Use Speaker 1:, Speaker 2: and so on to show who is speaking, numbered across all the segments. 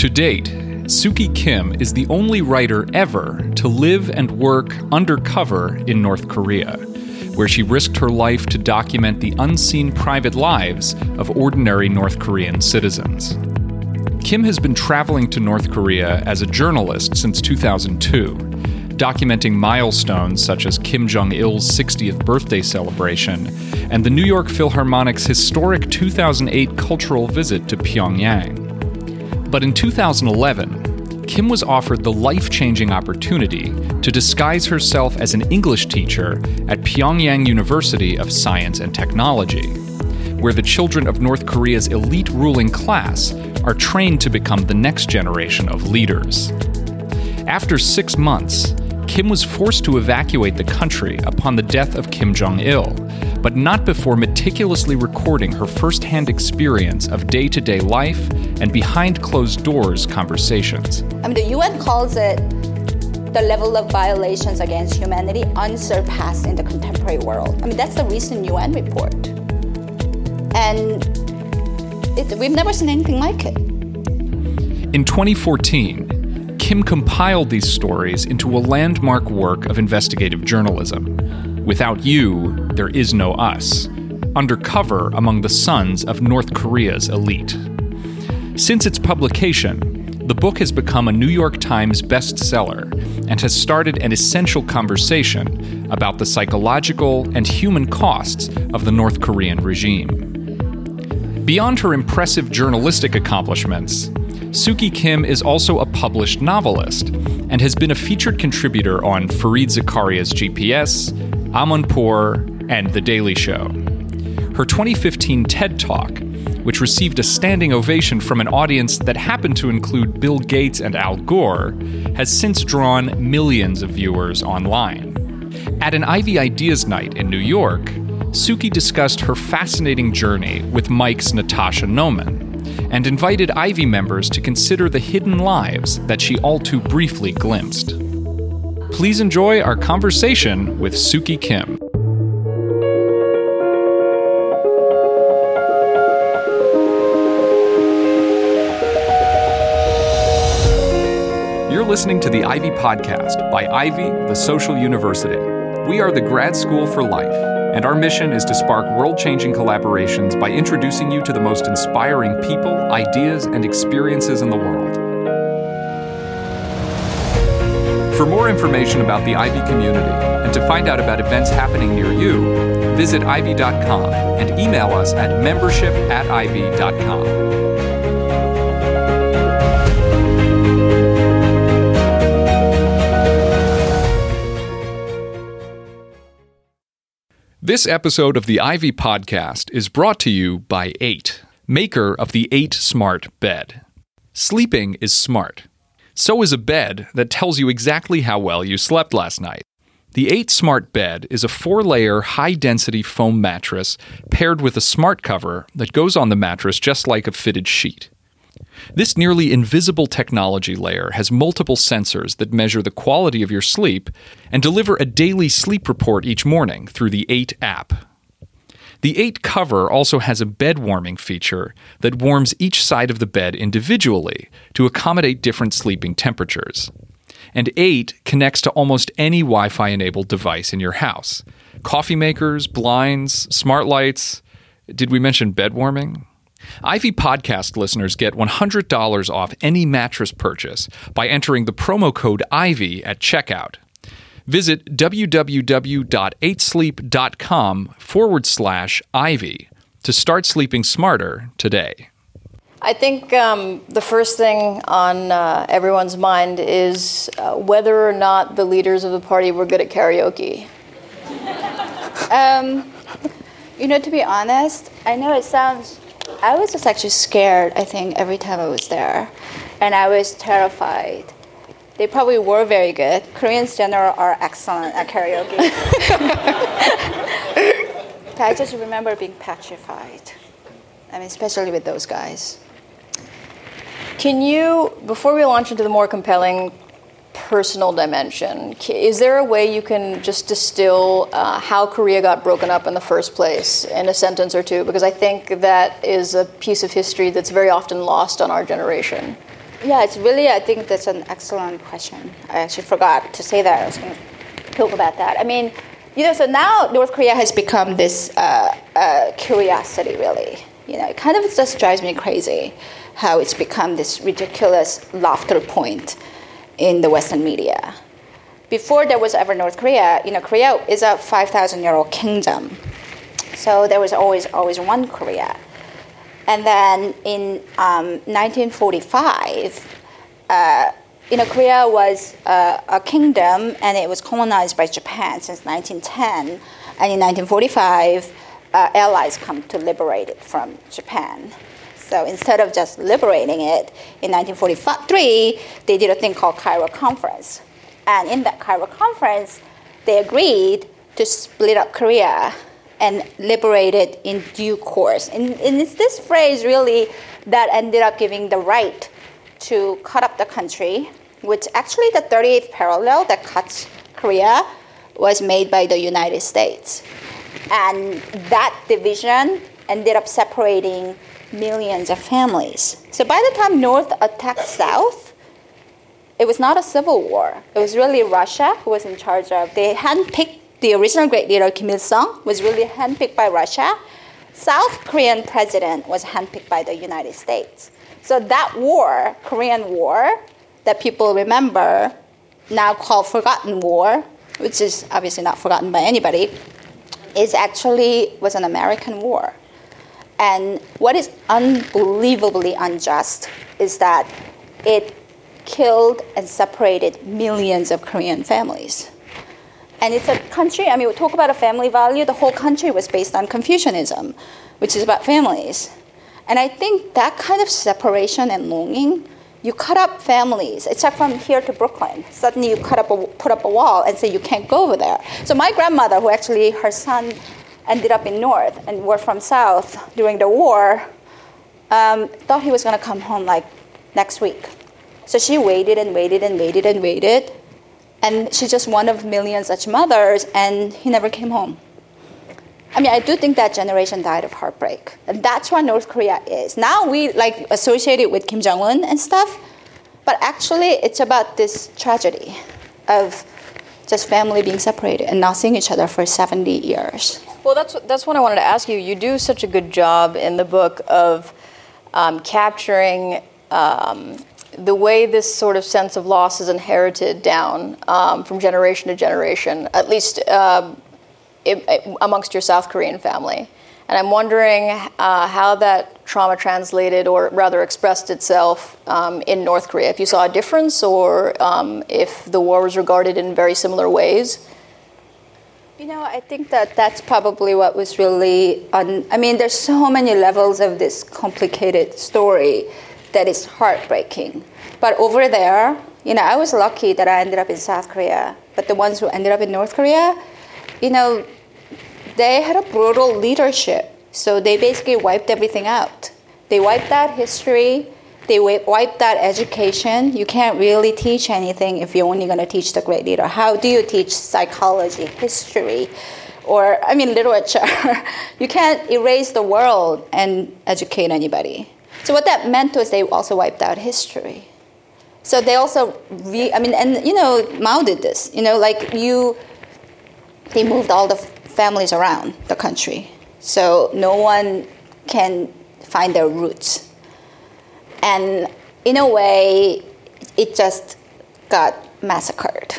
Speaker 1: To date, Suki Kim is the only writer ever to live and work undercover in North Korea, where she risked her life to document the unseen private lives of ordinary North Korean citizens. Kim has been traveling to North Korea as a journalist since 2002, documenting milestones such as Kim Jong il's 60th birthday celebration and the New York Philharmonic's historic 2008 cultural visit to Pyongyang. But in 2011, Kim was offered the life changing opportunity to disguise herself as an English teacher at Pyongyang University of Science and Technology, where the children of North Korea's elite ruling class are trained to become the next generation of leaders. After six months, Kim was forced to evacuate the country upon the death of Kim Jong il, but not before meticulously recording her first hand experience of day to day life and behind closed doors conversations.
Speaker 2: I mean, the UN calls it the level of violations against humanity unsurpassed in the contemporary world. I mean, that's the recent UN report. And it, we've never seen anything like it.
Speaker 1: In 2014, Kim compiled these stories into a landmark work of investigative journalism. Without you, there is no us. Undercover among the sons of North Korea's elite. Since its publication, the book has become a New York Times bestseller and has started an essential conversation about the psychological and human costs of the North Korean regime. Beyond her impressive journalistic accomplishments, Suki Kim is also a published novelist and has been a featured contributor on Fareed Zakaria's GPS, Amanpour, and The Daily Show. Her 2015 TED Talk, which received a standing ovation from an audience that happened to include Bill Gates and Al Gore, has since drawn millions of viewers online. At an Ivy Ideas Night in New York, Suki discussed her fascinating journey with Mic's Natasha Noman and invited Ivy members to consider the hidden lives that she all too briefly glimpsed. Please enjoy our conversation with Suki Kim. Listening to the Ivy Podcast by Ivy, the Social University. We are the grad school for life and our mission is to spark world changing collaborations by introducing you to the most inspiring people, ideas, and experiences in the world. For more information about the Ivy community and to find out about events happening near you, visit ivy.com and email us at membership at ivy.com. This episode of the Ivy Podcast is brought to you by 8, maker of the 8 Smart Bed. Sleeping is smart. So is a bed that tells you exactly how well you slept last night. The 8 Smart Bed is a four layer, high density foam mattress paired with a smart cover that goes on the mattress just like a fitted sheet. This nearly invisible technology layer has multiple sensors that measure the quality of your sleep and deliver a daily sleep report each morning through the 8 app. The 8 cover also has a bed warming feature that warms each side of the bed individually to accommodate different sleeping temperatures. And 8 connects to almost any Wi Fi enabled device in your house coffee makers, blinds, smart lights. Did we mention bed warming? Ivy podcast listeners get $100 off any mattress purchase by entering the promo code IVY at checkout. Visit www.8sleep.com forward slash Ivy to start sleeping smarter today.
Speaker 3: I think um, the first thing on uh, everyone's mind is uh, whether or not the leaders of the party were good at karaoke.
Speaker 2: um, you know, to be honest, I know it sounds I was just actually scared, I think, every time I was there. And I was terrified. They probably were very good. Koreans general are excellent at karaoke. I just remember being petrified. I mean, especially with those guys.
Speaker 3: Can you, before we launch into the more compelling personal dimension. Is there a way you can just distill uh, how Korea got broken up in the first place in a sentence or two? Because I think that is a piece of history that's very often lost on our generation.
Speaker 2: Yeah, it's really, I think that's an excellent question. I actually forgot to say that. I was going to talk about that. I mean, you know, so now North Korea has become this uh, uh, curiosity, really. You know, it kind of just drives me crazy how it's become this ridiculous laughter point in the Western media. Before there was ever North Korea, you know, Korea is a 5,000 year old kingdom. So there was always, always one Korea. And then in um, 1945, uh, you know, Korea was uh, a kingdom and it was colonized by Japan since 1910. And in 1945, uh, allies come to liberate it from Japan. So instead of just liberating it, in 1943, they did a thing called Cairo Conference. And in that Cairo Conference, they agreed to split up Korea and liberate it in due course. And, and it's this phrase really that ended up giving the right to cut up the country, which actually the 38th parallel that cuts Korea was made by the United States. And that division ended up separating millions of families. So by the time North attacked South, it was not a civil war. It was really Russia who was in charge of. They handpicked the original great leader Kim Il sung was really handpicked by Russia. South Korean president was handpicked by the United States. So that war, Korean War, that people remember, now called Forgotten War, which is obviously not forgotten by anybody, is actually was an American war. And what is unbelievably unjust is that it killed and separated millions of Korean families. And it's a country, I mean, we talk about a family value, the whole country was based on Confucianism, which is about families. And I think that kind of separation and longing, you cut up families. Like from here to Brooklyn. Suddenly you cut up a, put up a wall and say you can't go over there. So my grandmother, who actually her son ended up in North and were from South during the war, um, thought he was going to come home like next week. So she waited and waited and waited and waited and she's just one of millions such mothers, and he never came home. I mean, I do think that generation died of heartbreak, and that's what North Korea is. Now we like associate it with Kim Jong Un and stuff, but actually, it's about this tragedy of just family being separated and not seeing each other for 70 years.
Speaker 3: Well, that's that's what I wanted to ask you. You do such a good job in the book of um, capturing um, the way this sort of sense of loss is inherited down um, from generation to generation, at least uh, it, it, amongst your South Korean family. And I'm wondering uh, how that trauma translated, or rather expressed itself um, in North Korea. If you saw a difference, or um, if the war was regarded in very similar ways.
Speaker 2: You know, I think that that's probably what was really. Un- I mean, there's so many levels of this complicated story that is heartbreaking. But over there, you know, I was lucky that I ended up in South Korea. But the ones who ended up in North Korea, you know, they had a brutal leadership. So they basically wiped everything out. They wiped out history. They wiped out education. You can't really teach anything if you're only going to teach the great leader. How do you teach psychology, history, or, I mean, literature? you can't erase the world and educate anybody. So what that meant was they also wiped out history. So they also, re, I mean, and you know, Mao did this. You know, like you, they moved all the families around the country, so no one can find their roots. And in a way, it just got massacred.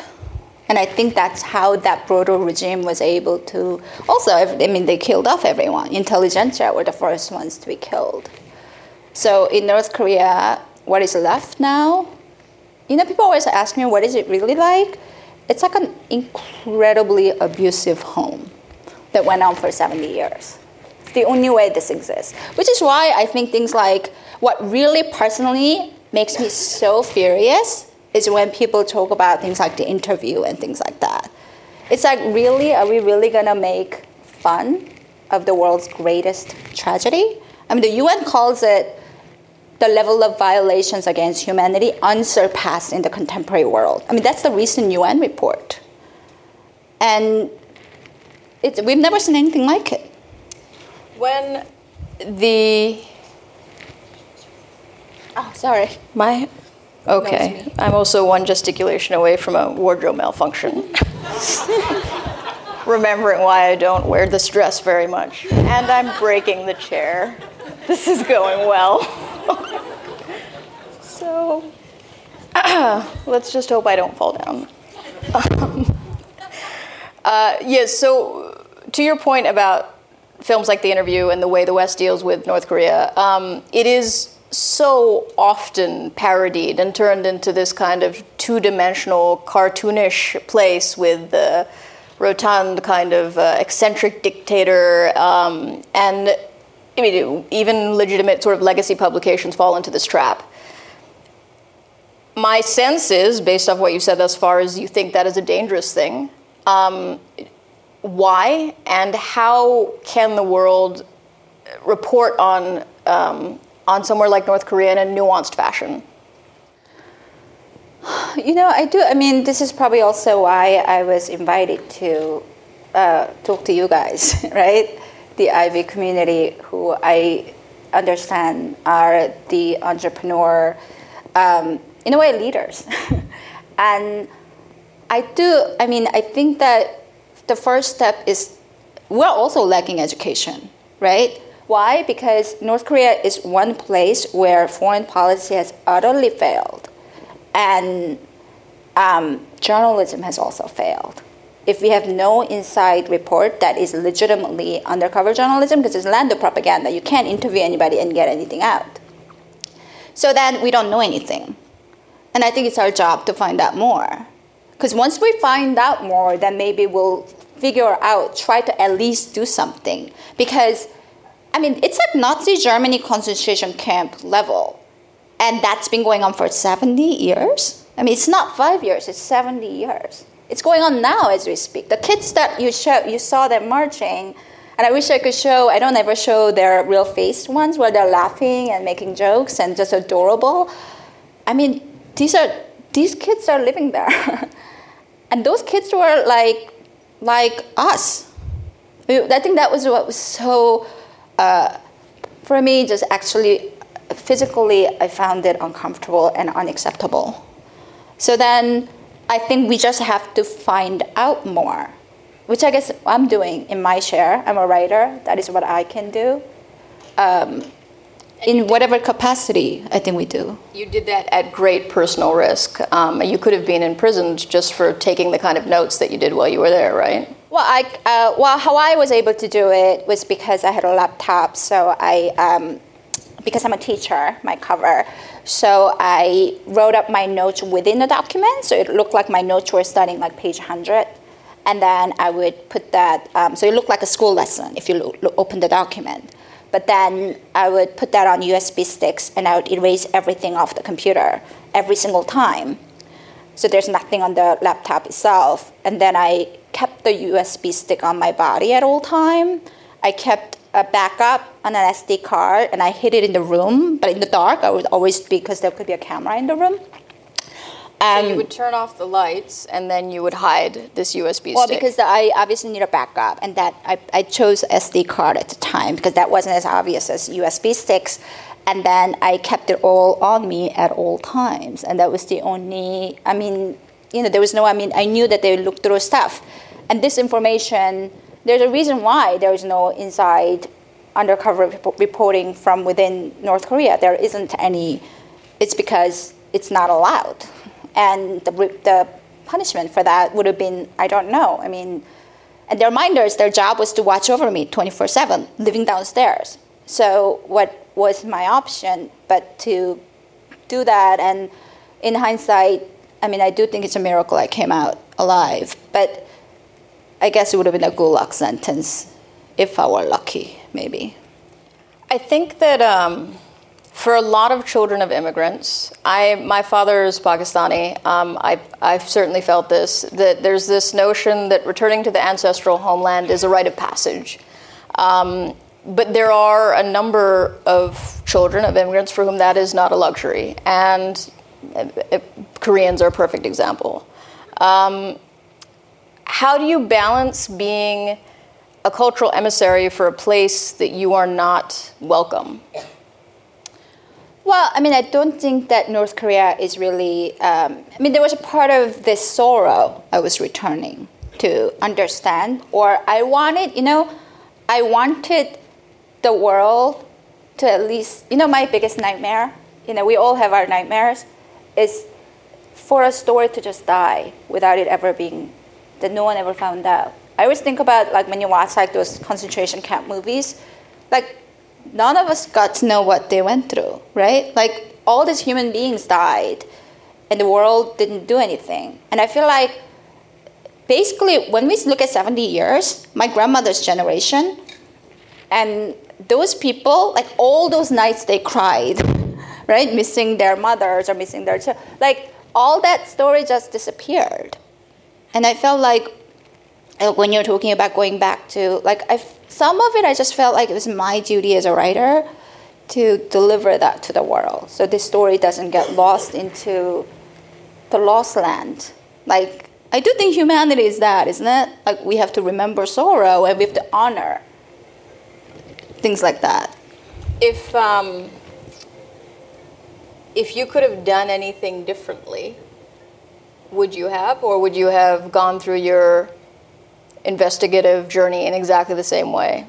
Speaker 2: And I think that's how that brutal regime was able to also, I mean, they killed off everyone. Intelligentsia were the first ones to be killed. So in North Korea, what is left now? You know, people always ask me, what is it really like? It's like an incredibly abusive home that went on for 70 years. It's the only way this exists. Which is why I think things like what really personally makes me so furious is when people talk about things like the interview and things like that. It's like, really, are we really gonna make fun of the world's greatest tragedy? I mean, the UN calls it the level of violations against humanity unsurpassed in the contemporary world. I mean, that's the recent UN report. And we've never seen anything like it.
Speaker 3: When the.
Speaker 2: Oh, sorry.
Speaker 3: My. Okay. I'm also one gesticulation away from a wardrobe malfunction. Remembering why I don't wear this dress very much. And I'm breaking the chair. This is going well. so, let's just hope I don't fall down. uh, yes, so to your point about films like The Interview and the way the West deals with North Korea, um, it is so often parodied and turned into this kind of two dimensional, cartoonish place with the rotund kind of uh, eccentric dictator. Um, and I mean, even legitimate sort of legacy publications fall into this trap. My sense is, based off what you said thus far, is you think that is a dangerous thing. Um, why and how can the world report on um, on somewhere like North Korea in a nuanced fashion?
Speaker 2: You know, I do. I mean, this is probably also why I was invited to uh, talk to you guys, right? The Ivy community, who I understand are the entrepreneur, um, in a way, leaders. and I do, I mean, I think that the first step is we're also lacking education, right? Why? Because North Korea is one place where foreign policy has utterly failed, and um, journalism has also failed. If we have no inside report that is legitimately undercover journalism, because it's land of propaganda, you can't interview anybody and get anything out. So then we don't know anything. And I think it's our job to find out more. Because once we find out more, then maybe we'll figure out, try to at least do something. Because, I mean, it's like Nazi Germany concentration camp level. And that's been going on for 70 years. I mean, it's not five years, it's 70 years. It's going on now as we speak. The kids that you, show, you saw them marching, and I wish I could show, I don't ever show their real faced ones where they're laughing and making jokes and just adorable. I mean, these are these kids are living there. and those kids were like like us. I think that was what was so uh, for me just actually physically I found it uncomfortable and unacceptable. So then I think we just have to find out more, which I guess I'm doing in my share. I'm a writer. That is what I can do. Um, in whatever capacity I think we do.
Speaker 3: You did that at great personal risk. Um, you could have been imprisoned just for taking the kind of notes that you did while you were there, right?
Speaker 2: Well, I, uh, well, how I was able to do it was because I had a laptop. So I, um, because I'm a teacher, my cover. So I wrote up my notes within the document. So it looked like my notes were starting like page 100. And then I would put that, um, so it looked like a school lesson if you lo- lo- open the document but then I would put that on USB sticks and I would erase everything off the computer every single time. So there's nothing on the laptop itself. And then I kept the USB stick on my body at all time. I kept a backup on an SD card and I hid it in the room, but in the dark I would always because there could be a camera in the room.
Speaker 3: Um, so you would turn off the lights and then you would hide this USB
Speaker 2: well, stick. Well, because I obviously need a backup, and that I, I chose SD card at the time because that wasn't as obvious as USB sticks. And then I kept it all on me at all times, and that was the only. I mean, you know, there was no. I mean, I knew that they would look through stuff, and this information. There's a reason why there is no inside undercover reporting from within North Korea. There isn't any. It's because it's not allowed and the, the punishment for that would have been I don't know. I mean, and their minders, their job was to watch over me 24 7, living downstairs. So, what was my option but to do that? And in hindsight, I mean, I do think it's a miracle I came out alive, but I guess it would have been a gulag sentence if I were lucky, maybe.
Speaker 3: I think that um, for a lot of children of immigrants, I, my father is Pakistani. Um, I, I've certainly felt this that there's this notion that returning to the ancestral homeland is a rite of passage. Um, but there are a number of children of immigrants for whom that is not a luxury, and uh, Koreans are a perfect example. Um, how do you balance being a cultural emissary for a place that you are not welcome?
Speaker 2: Well, I mean, I don't think that North Korea is really. Um, I mean, there was a part of this sorrow I was returning to understand, or I wanted, you know, I wanted the world to at least, you know, my biggest nightmare, you know, we all have our nightmares, is for a story to just die without it ever being, that no one ever found out. I always think about like when you watch like those concentration camp movies, like none of us got to know what they went through, right? Like all these human beings died and the world didn't do anything. And I feel like basically when we look at 70 years, my grandmother's generation, and those people, like all those nights they cried, right? Missing their mothers or missing their children. Like all that story just disappeared. And I felt like when you're talking about going back to, like, I, some of it I just felt like it was my duty as a writer to deliver that to the world. So this story doesn't get lost into the lost land. Like, I do think humanity is that, isn't it? Like, we have to remember sorrow and we have to honor things like that.
Speaker 3: If um, if you could have done anything differently, would you have, or would you have gone through your investigative journey in exactly the same way?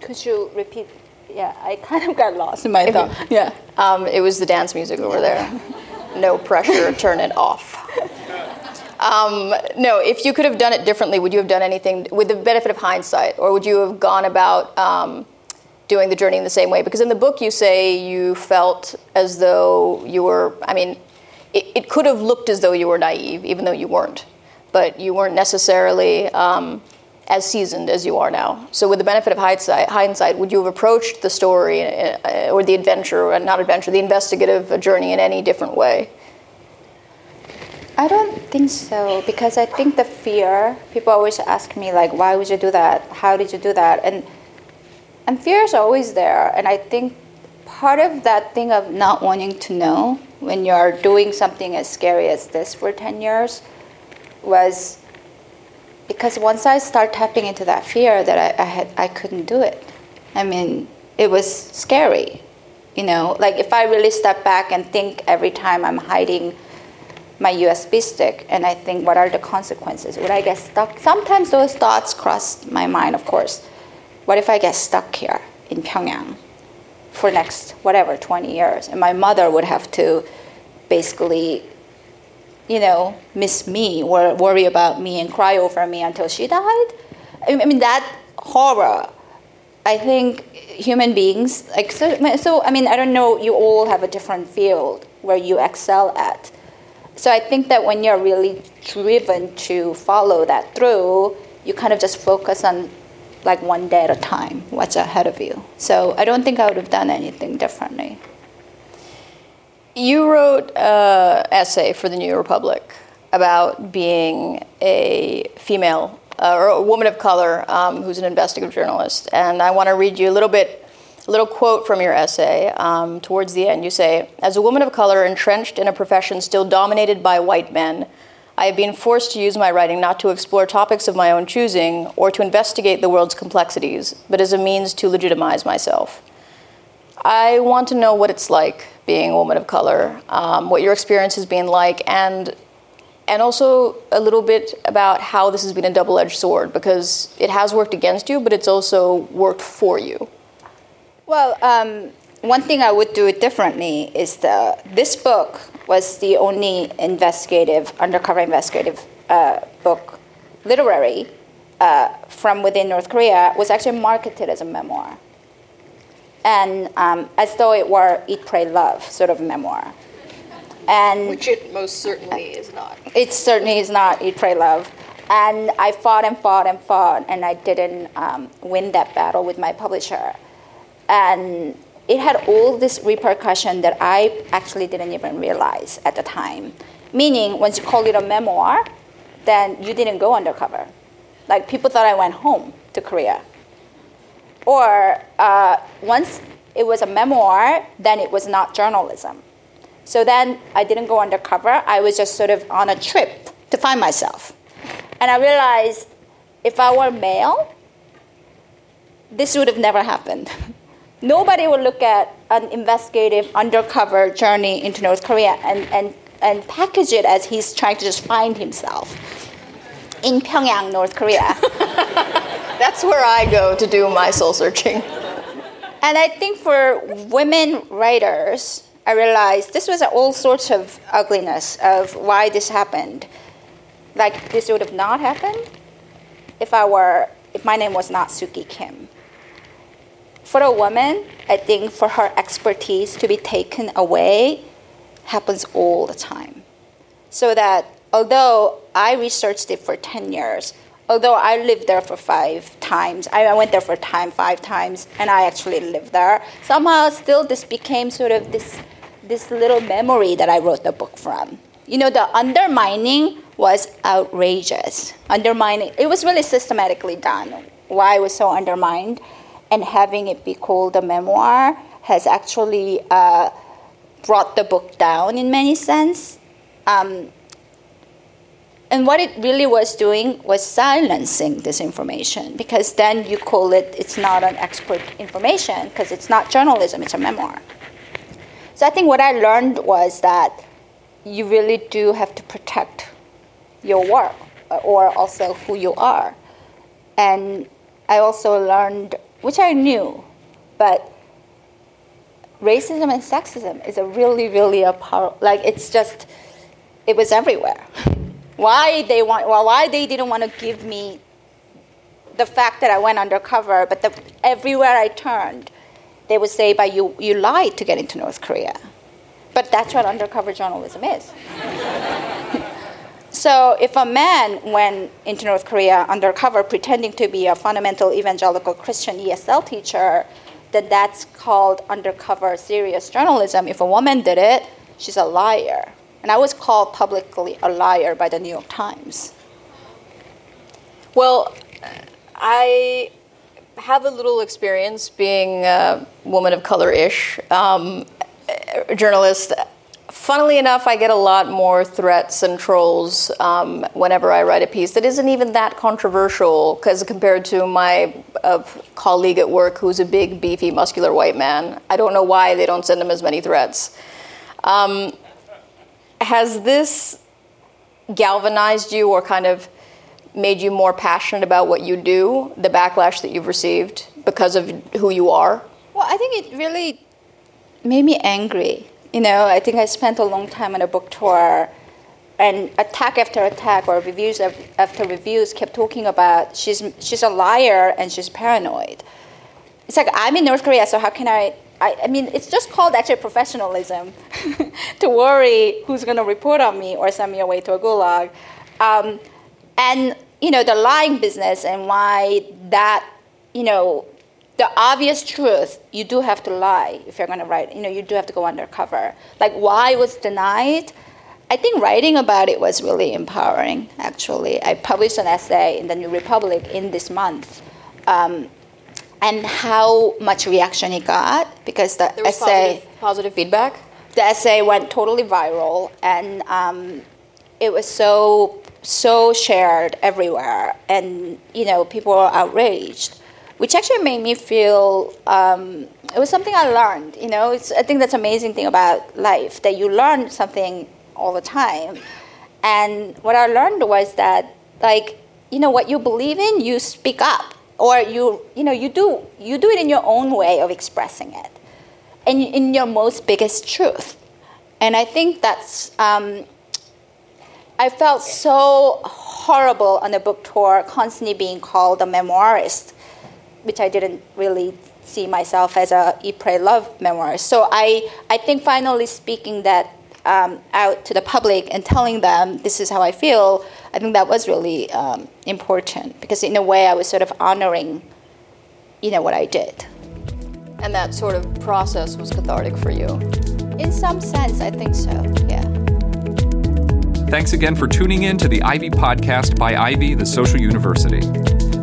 Speaker 2: Could you repeat? Yeah, I kind of got lost in my thought. Yeah.
Speaker 3: Um, it was the dance music over there. No pressure, turn it off. Um, no, if you could have done it differently, would you have done anything with the benefit of hindsight, or would you have gone about um, doing the journey in the same way? Because in the book, you say you felt as though you were, I mean, it, it could have looked as though you were naive, even though you weren't, but you weren't necessarily. Um, as seasoned as you are now. So, with the benefit of hindsight, hindsight would you have approached the story uh, or the adventure, not adventure, the investigative journey in any different way?
Speaker 2: I don't think so because I think the fear. People always ask me like, "Why would you do that? How did you do that?" And and fear is always there. And I think part of that thing of not wanting to know when you're doing something as scary as this for ten years was because once I start tapping into that fear, that I, I had I couldn't do it. I mean, it was scary. You know, like if I really step back and think every time I'm hiding my USB stick and I think, what are the consequences? Would I get stuck? Sometimes those thoughts cross my mind, of course. What if I get stuck here in Pyongyang for next, whatever, 20 years? And my mother would have to basically, you know, miss me or worry about me and cry over me until she died. I mean, that horror. I think human beings, like, so, so, I mean, I don't know, you all have a different field where you excel at so I think that when you're really driven to follow that through, you kind of just focus on like one day at a time, what's ahead of you. So I don't think I would have done anything differently.
Speaker 3: You wrote an essay for the New Republic about being a female uh, or a woman of color um, who's an investigative journalist. And I want to read you a little bit a little quote from your essay um, towards the end. You say, As a woman of color entrenched in a profession still dominated by white men, I have been forced to use my writing not to explore topics of my own choosing or to investigate the world's complexities, but as a means to legitimize myself. I want to know what it's like being a woman of color, um, what your experience has been like, and and also a little bit about how this has been a double-edged sword because it has worked against you, but it's also worked for you.
Speaker 2: Well, um, one thing I would do it differently is the this book was the only investigative, undercover investigative uh, book, literary, uh, from within North Korea was actually marketed as a memoir, and um, as though it were Eat, Pray, Love sort of memoir.
Speaker 3: And which it most certainly is not.
Speaker 2: It certainly is not Eat, Pray, Love. And I fought and fought and fought, and I didn't um, win that battle with my publisher and it had all this repercussion that I actually didn't even realize at the time. Meaning, once you call it a memoir, then you didn't go undercover. Like people thought I went home to Korea. Or uh, once it was a memoir, then it was not journalism. So then I didn't go undercover. I was just sort of on a trip to find myself. And I realized if I were male, this would have never happened. nobody would look at an investigative undercover journey into North Korea and, and, and package it as he's trying to just find himself in Pyongyang, North Korea.
Speaker 3: That's where I go to do my soul searching.
Speaker 2: And I think for women writers, I realized this was all sorts of ugliness of why this happened. Like this would have not happened if I were if my name was not Suki Kim. For a woman, I think for her expertise to be taken away happens all the time. So that although I researched it for 10 years, although I lived there for five times, I went there for time five times, and I actually lived there. Somehow, still, this became sort of this this little memory that I wrote the book from. You know, the undermining was outrageous. Undermining, it was really systematically done. Why it was so undermined, and having it be called a memoir has actually uh, brought the book down in many sense. Um, and what it really was doing was silencing this information because then you call it, it's not an expert information because it's not journalism, it's a memoir. So I think what I learned was that you really do have to protect your work uh, or also who you are. And I also learned, which I knew, but racism and sexism is a really, really a power, like it's just, it was everywhere why they want well, why they didn't want to give me the fact that I went undercover, but the, everywhere I turned, they would say, "But you you lied to get into North Korea." But that's what undercover journalism is. so if a man went into North Korea undercover pretending to be a fundamental evangelical Christian ESL teacher, then that's called undercover serious journalism. If a woman did it, she's a liar. And I was called publicly a liar by the New York Times.
Speaker 3: Well, I have a little experience being a woman of color ish um, journalist. Funnily enough, I get a lot more threats and trolls um, whenever I write a piece that isn't even that controversial, because compared to my uh, colleague at work who's a big, beefy, muscular white man, I don't know why they don't send him as many threats. Um, has this galvanized you or kind of made you more passionate about what you do, the backlash that you've received because of who you are?
Speaker 2: Well, I think it really made me angry. You know, I think I spent a long time on a book tour and attack after attack or reviews after reviews kept talking about she's she's a liar and she's paranoid. It's like I'm in North Korea, so how can I I, I mean, it's just called actually professionalism to worry who's going to report on me or send me away to a gulag. Um, and, you know, the lying business and why that, you know, the obvious truth, you do have to lie if you're going to write, you know, you do have to go undercover. Like why was denied? I think writing about it was really empowering, actually. I published an essay in the New Republic in this month. Um, and how much reaction it got because the essay
Speaker 3: positive, positive, feedback.
Speaker 2: The essay went totally viral, and um, it was so so shared everywhere, and you know people were outraged, which actually made me feel. Um, it was something I learned. You know, it's, I think that's amazing thing about life that you learn something all the time, and what I learned was that like you know what you believe in, you speak up or you you know you do you do it in your own way of expressing it. And in your most biggest truth. And i think that's um, i felt so horrible on the book tour constantly being called a memoirist which i didn't really see myself as a pray love memoirist. So i i think finally speaking that um, out to the public and telling them this is how I feel, I think that was really um, important because in a way I was sort of honoring, you know, what I did.
Speaker 3: And that sort of process was cathartic for you.
Speaker 2: In some sense, I think so. Yeah.
Speaker 1: Thanks again for tuning in to the Ivy Podcast by Ivy, the Social University.